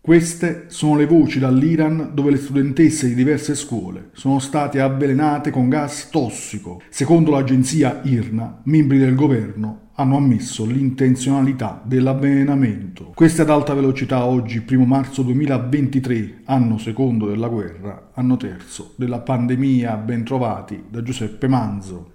Queste sono le voci dall'Iran dove le studentesse di diverse scuole sono state avvelenate con gas tossico. Secondo l'agenzia IRNA, membri del governo hanno ammesso l'intenzionalità dell'avvelenamento. Queste ad alta velocità oggi, 1 marzo 2023, anno secondo della guerra, anno terzo della pandemia, ben trovati da Giuseppe Manzo.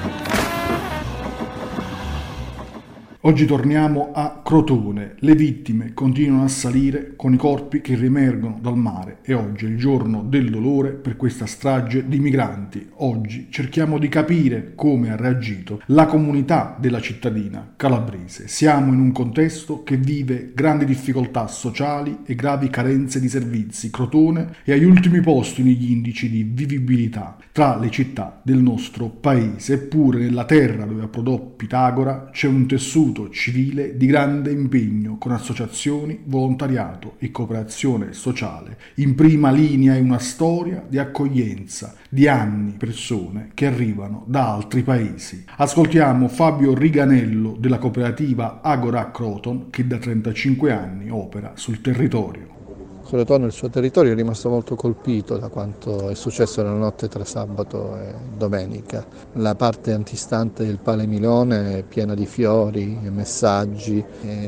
Oggi torniamo a Crotone. Le vittime continuano a salire con i corpi che riemergono dal mare e oggi è il giorno del dolore per questa strage di migranti. Oggi cerchiamo di capire come ha reagito la comunità della cittadina calabrese. Siamo in un contesto che vive grandi difficoltà sociali e gravi carenze di servizi. Crotone è agli ultimi posti negli indici di vivibilità tra le città del nostro paese. Eppure nella terra dove prodotto Pitagora c'è un tessuto tessuto civile di grande impegno con associazioni, volontariato e cooperazione sociale. In prima linea è una storia di accoglienza di anni persone che arrivano da altri paesi. Ascoltiamo Fabio Riganello della cooperativa Agora Croton che da 35 anni opera sul territorio. Coretò nel suo territorio è rimasto molto colpito da quanto è successo nella notte tra sabato e domenica. La parte antistante del Pale Milone è piena di fiori e messaggi,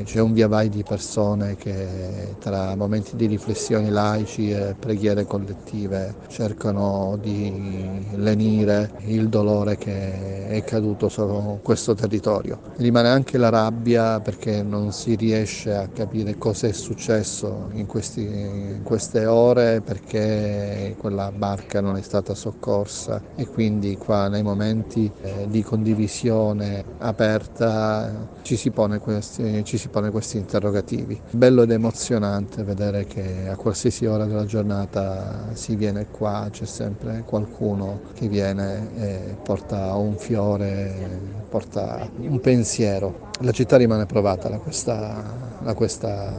c'è un via vai di persone che tra momenti di riflessioni laici e preghiere collettive cercano di lenire il dolore che è caduto su questo territorio. Rimane anche la rabbia perché non si riesce a capire cosa è successo in questi in queste ore perché quella barca non è stata soccorsa e quindi qua nei momenti eh, di condivisione aperta ci si, pone questi, ci si pone questi interrogativi. Bello ed emozionante vedere che a qualsiasi ora della giornata si viene qua, c'è sempre qualcuno che viene e porta un fiore, porta un pensiero. La città rimane provata da, questa, da, questa,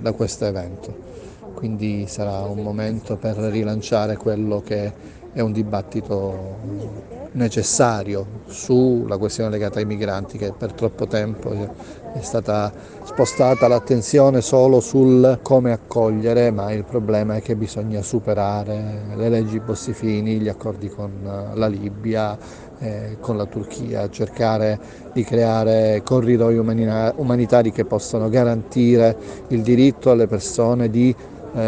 da questo evento quindi sarà un momento per rilanciare quello che è un dibattito necessario sulla questione legata ai migranti che per troppo tempo è stata spostata l'attenzione solo sul come accogliere, ma il problema è che bisogna superare le leggi Bossifini, gli accordi con la Libia, eh, con la Turchia, cercare di creare corridoi umanitari che possano garantire il diritto alle persone di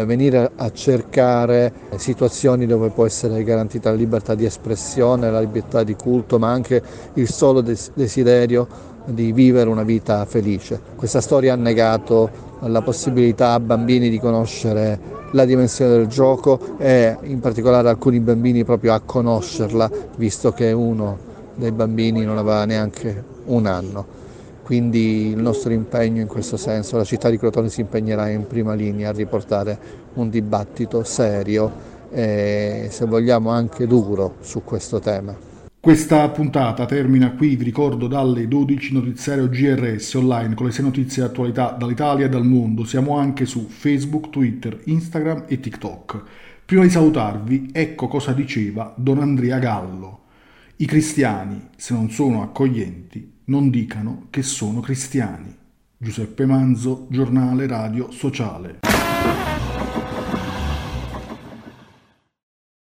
venire a cercare situazioni dove può essere garantita la libertà di espressione, la libertà di culto, ma anche il solo desiderio di vivere una vita felice. Questa storia ha negato la possibilità a bambini di conoscere la dimensione del gioco e in particolare alcuni bambini proprio a conoscerla, visto che uno dei bambini non aveva neanche un anno. Quindi il nostro impegno in questo senso, la città di Crotone si impegnerà in prima linea a riportare un dibattito serio e se vogliamo anche duro su questo tema. Questa puntata termina qui, vi ricordo, dalle 12 notiziario GRS online con le 6 notizie di attualità dall'Italia e dal mondo. Siamo anche su Facebook, Twitter, Instagram e TikTok. Prima di salutarvi, ecco cosa diceva Don Andrea Gallo. I cristiani, se non sono accoglienti, non dicano che sono cristiani. Giuseppe Manzo, giornale radio sociale.